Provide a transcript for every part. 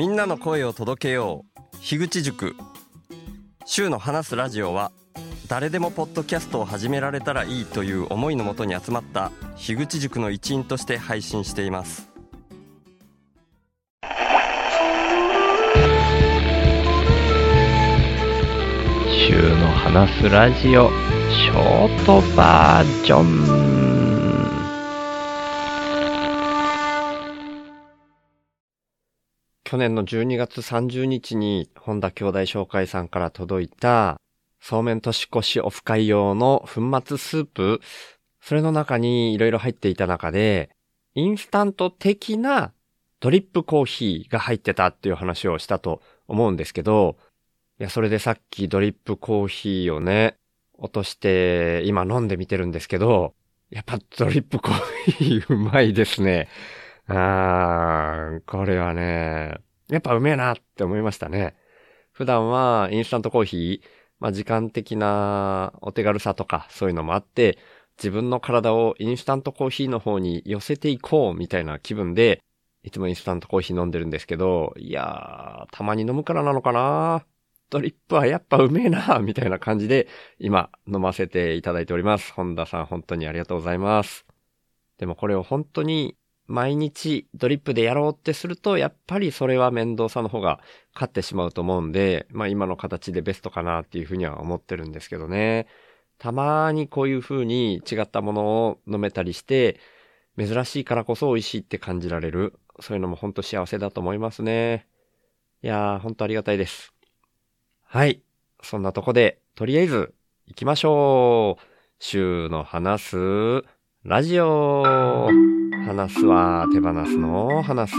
みんなの声を届けよう。樋口塾。週の話すラジオは誰でもポッドキャストを始められたらいいという思いのもとに集まった樋口塾の一員として配信しています。週の話すラジオショートバージョン。去年の12月30日に本田兄弟紹介さんから届いたそうめん年越しオフ会用の粉末スープ、それの中に色々入っていた中で、インスタント的なドリップコーヒーが入ってたっていう話をしたと思うんですけど、いや、それでさっきドリップコーヒーをね、落として今飲んでみてるんですけど、やっぱドリップコーヒーうまいですね。あー、これはね、やっぱうめえなって思いましたね。普段はインスタントコーヒー、まあ時間的なお手軽さとかそういうのもあって、自分の体をインスタントコーヒーの方に寄せていこうみたいな気分で、いつもインスタントコーヒー飲んでるんですけど、いやー、たまに飲むからなのかなドリップはやっぱうめえなみたいな感じで、今飲ませていただいております。本田さん本当にありがとうございます。でもこれを本当に毎日ドリップでやろうってすると、やっぱりそれは面倒さの方が勝ってしまうと思うんで、まあ今の形でベストかなっていうふうには思ってるんですけどね。たまにこういう風に違ったものを飲めたりして、珍しいからこそ美味しいって感じられる。そういうのも本当幸せだと思いますね。いやー、本当ありがたいです。はい。そんなとこで、とりあえず行きましょう。週の話すラジオ。話すは手放すの話す。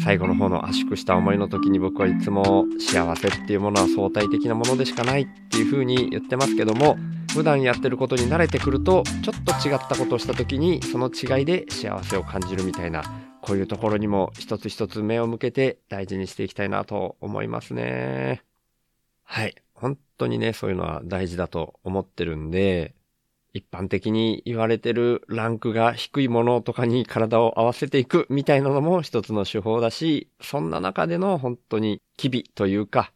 最後の方の圧縮した思いの時に僕はいつも幸せっていうものは相対的なものでしかないっていう風に言ってますけども、普段やってることに慣れてくると、ちょっと違ったことをした時にその違いで幸せを感じるみたいな、こういうところにも一つ一つ目を向けて大事にしていきたいなと思いますね。はい。本当にね、そういうのは大事だと思ってるんで、一般的に言われてるランクが低いものとかに体を合わせていくみたいなのも一つの手法だし、そんな中での本当に機微というか、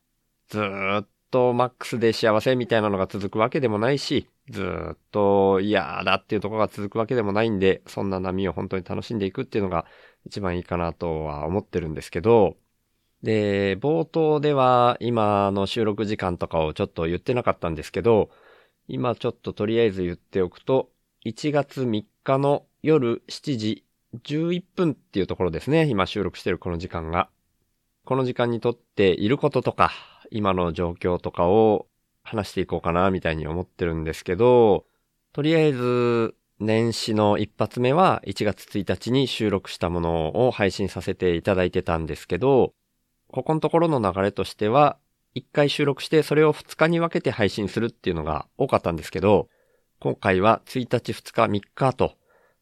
ずっとマックスで幸せみたいなのが続くわけでもないし、ずっと嫌だっていうとこが続くわけでもないんで、そんな波を本当に楽しんでいくっていうのが一番いいかなとは思ってるんですけど、で、冒頭では今の収録時間とかをちょっと言ってなかったんですけど、今ちょっととりあえず言っておくと、1月3日の夜7時11分っていうところですね。今収録してるこの時間が。この時間にとっていることとか、今の状況とかを話していこうかな、みたいに思ってるんですけど、とりあえず、年始の一発目は1月1日に収録したものを配信させていただいてたんですけど、ここのところの流れとしては、1回収録してそれを2日に分けて配信するっていうのが多かったんですけど、今回は1日、2日、3日と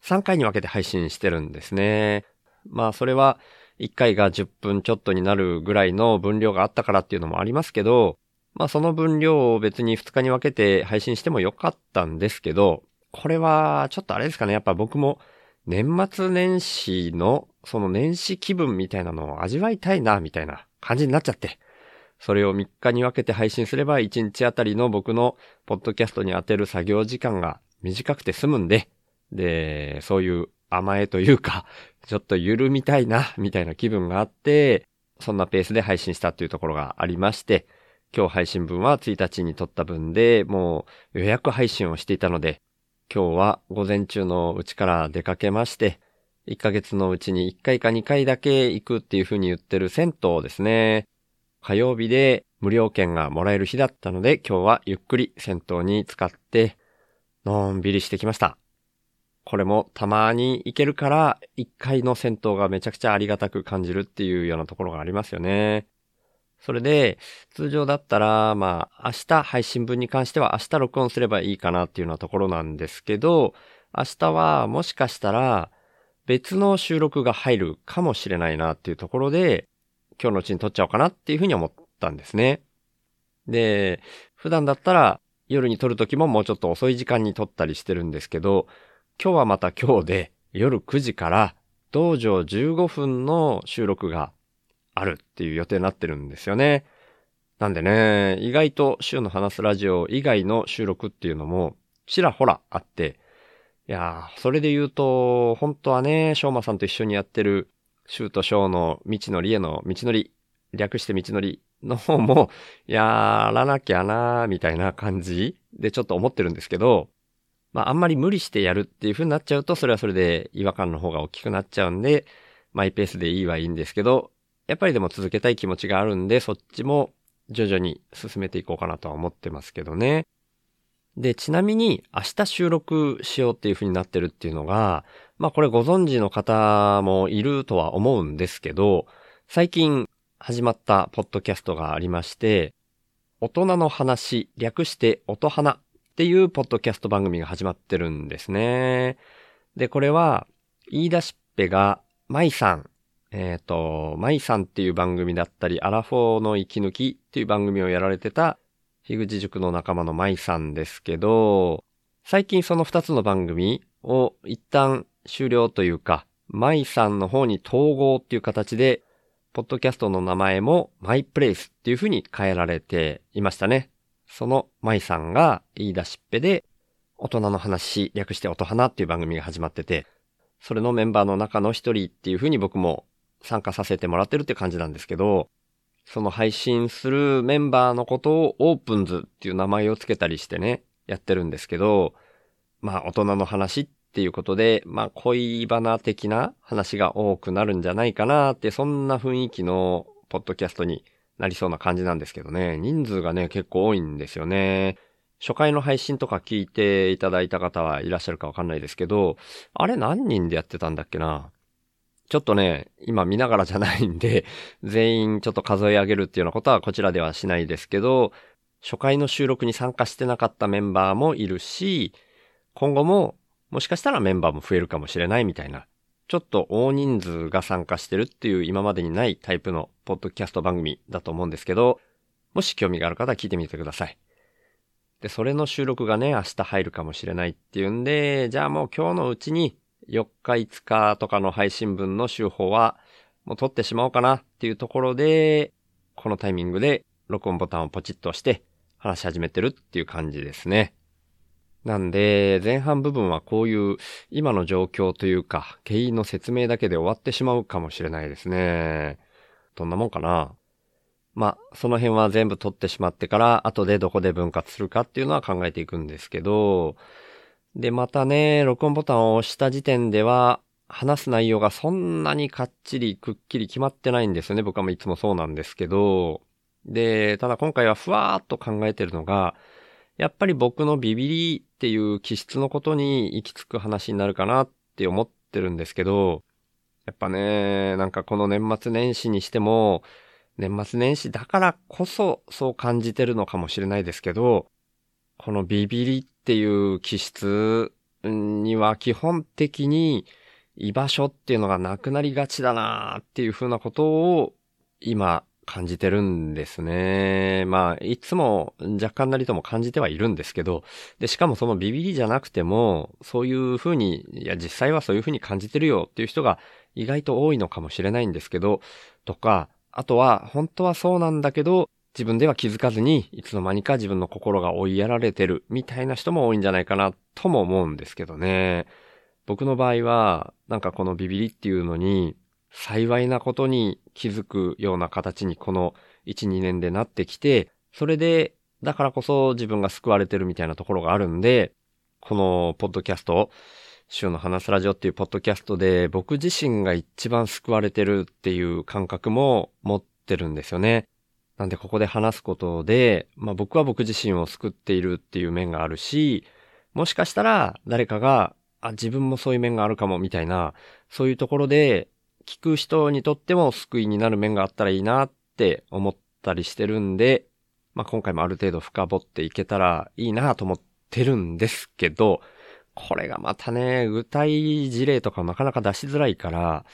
3回に分けて配信してるんですね。まあそれは1回が10分ちょっとになるぐらいの分量があったからっていうのもありますけど、まあその分量を別に2日に分けて配信してもよかったんですけど、これはちょっとあれですかね。やっぱ僕も年末年始のその年始気分みたいなのを味わいたいな、みたいな感じになっちゃって。それを3日に分けて配信すれば1日あたりの僕のポッドキャストに当てる作業時間が短くて済むんで、で、そういう甘えというか、ちょっと緩みたいな、みたいな気分があって、そんなペースで配信したっていうところがありまして、今日配信分は1日に撮った分で、もう予約配信をしていたので、今日は午前中のうちから出かけまして、1ヶ月のうちに1回か2回だけ行くっていう風に言ってる銭湯ですね。火曜日で無料券がもらえる日だったので、今日はゆっくり銭湯に使って、のんびりしてきました。これもたまに行けるから、一回の銭湯がめちゃくちゃありがたく感じるっていうようなところがありますよね。それで、通常だったら、まあ、明日配信分に関しては明日録音すればいいかなっていうようなところなんですけど、明日はもしかしたら別の収録が入るかもしれないなっていうところで、今日のうちに撮っちゃおうかなっていうふうに思ったんですね。で、普段だったら夜に撮るときももうちょっと遅い時間に撮ったりしてるんですけど、今日はまた今日で夜9時から道場15分の収録があるっていう予定になってるんですよね。なんでね、意外と週の話すラジオ以外の収録っていうのもちらほらあって、いやー、それで言うと、本当はね、翔馬さんと一緒にやってる、週と翔の道のりへの道のり、略して道のりの方も、やらなきゃなーみたいな感じでちょっと思ってるんですけど、まああんまり無理してやるっていう風になっちゃうと、それはそれで違和感の方が大きくなっちゃうんで、マイペースでいいはいいんですけど、やっぱりでも続けたい気持ちがあるんで、そっちも徐々に進めていこうかなとは思ってますけどね。で、ちなみに明日収録しようっていう風になってるっていうのが、まあこれご存知の方もいるとは思うんですけど、最近始まったポッドキャストがありまして、大人の話、略して音花っていうポッドキャスト番組が始まってるんですね。で、これは、言い出しっぺが、舞さん、えっ、ー、と、舞さんっていう番組だったり、アラフォーの息抜きっていう番組をやられてた、樋口塾の仲間の舞さんですけど、最近その二つの番組を一旦終了というか、舞さんの方に統合っていう形で、ポッドキャストの名前もマイプレイスっていう風に変えられていましたね。その舞さんが言い出しっぺで、大人の話、略して音花っていう番組が始まってて、それのメンバーの中の一人っていう風に僕も参加させてもらってるって感じなんですけど、その配信するメンバーのことをオープンズっていう名前をつけたりしてね、やってるんですけど、まあ大人の話っていうことで、まあ恋バナ的な話が多くなるんじゃないかなって、そんな雰囲気のポッドキャストになりそうな感じなんですけどね。人数がね、結構多いんですよね。初回の配信とか聞いていただいた方はいらっしゃるかわかんないですけど、あれ何人でやってたんだっけな？ちょっとね、今見ながらじゃないんで、全員ちょっと数え上げるっていうようなことはこちらではしないですけど、初回の収録に参加してなかったメンバーもいるし、今後ももしかしたらメンバーも増えるかもしれないみたいな、ちょっと大人数が参加してるっていう今までにないタイプのポッドキャスト番組だと思うんですけど、もし興味がある方は聞いてみてください。で、それの収録がね、明日入るかもしれないっていうんで、じゃあもう今日のうちに4日5日とかの配信分の週報はもう撮ってしまおうかなっていうところで、このタイミングで録音ボタンをポチッと押して話し始めてるっていう感じですね。なんで、前半部分はこういう今の状況というか、経緯の説明だけで終わってしまうかもしれないですね。どんなもんかな。まあ、その辺は全部取ってしまってから、後でどこで分割するかっていうのは考えていくんですけど、で、またね、録音ボタンを押した時点では、話す内容がそんなにかっちりくっきり決まってないんですよね。僕はいつもそうなんですけど。で、ただ今回はふわーっと考えてるのが、やっぱり僕のビビリっていう気質のことに行き着く話になるかなって思ってるんですけど、やっぱね、なんかこの年末年始にしても、年末年始だからこそそう感じてるのかもしれないですけど、このビビリっっていう気質には基本的に居場所っていうのがなくなりがちだなっていうふうなことを今感じてるんですね。まあ、いつも若干なりとも感じてはいるんですけど、で、しかもそのビビりじゃなくても、そういうふうに、いや、実際はそういうふうに感じてるよっていう人が意外と多いのかもしれないんですけど、とか、あとは、本当はそうなんだけど、自分では気づかずに、いつの間にか自分の心が追いやられてる、みたいな人も多いんじゃないかな、とも思うんですけどね。僕の場合は、なんかこのビビりっていうのに、幸いなことに気づくような形にこの1、2年でなってきて、それで、だからこそ自分が救われてるみたいなところがあるんで、このポッドキャスト、週の話すラジオっていうポッドキャストで僕自身が一番救われてるっていう感覚も持ってるんですよね。なんでここで話すことで、まあ僕は僕自身を救っているっていう面があるし、もしかしたら誰かが、あ、自分もそういう面があるかもみたいな、そういうところで聞く人にとっても救いになる面があったらいいなって思ったりしてるんで、まあ、今回もある程度深掘っていけたらいいなと思ってるんですけど、これがまたね、具体事例とかなかなか出しづらいから、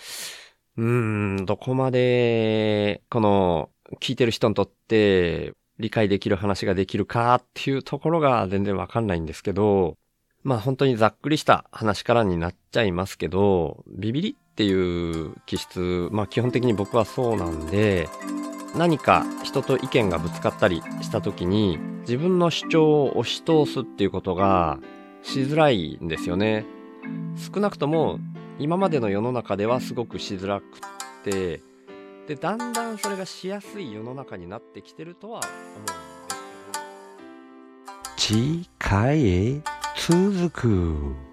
うーん、どこまで、この、聞いてる人にとって理解できる話ができるかっていうところが全然わかんないんですけど、まあ本当にざっくりした話からになっちゃいますけど、ビビリっていう気質、まあ基本的に僕はそうなんで、何か人と意見がぶつかったりした時に自分の主張を押し通すっていうことがしづらいんですよね。少なくとも今までの世の中ではすごくしづらくってでだんだんそれがしやすい世の中になってきてるとは思うんですけど次回へ続く。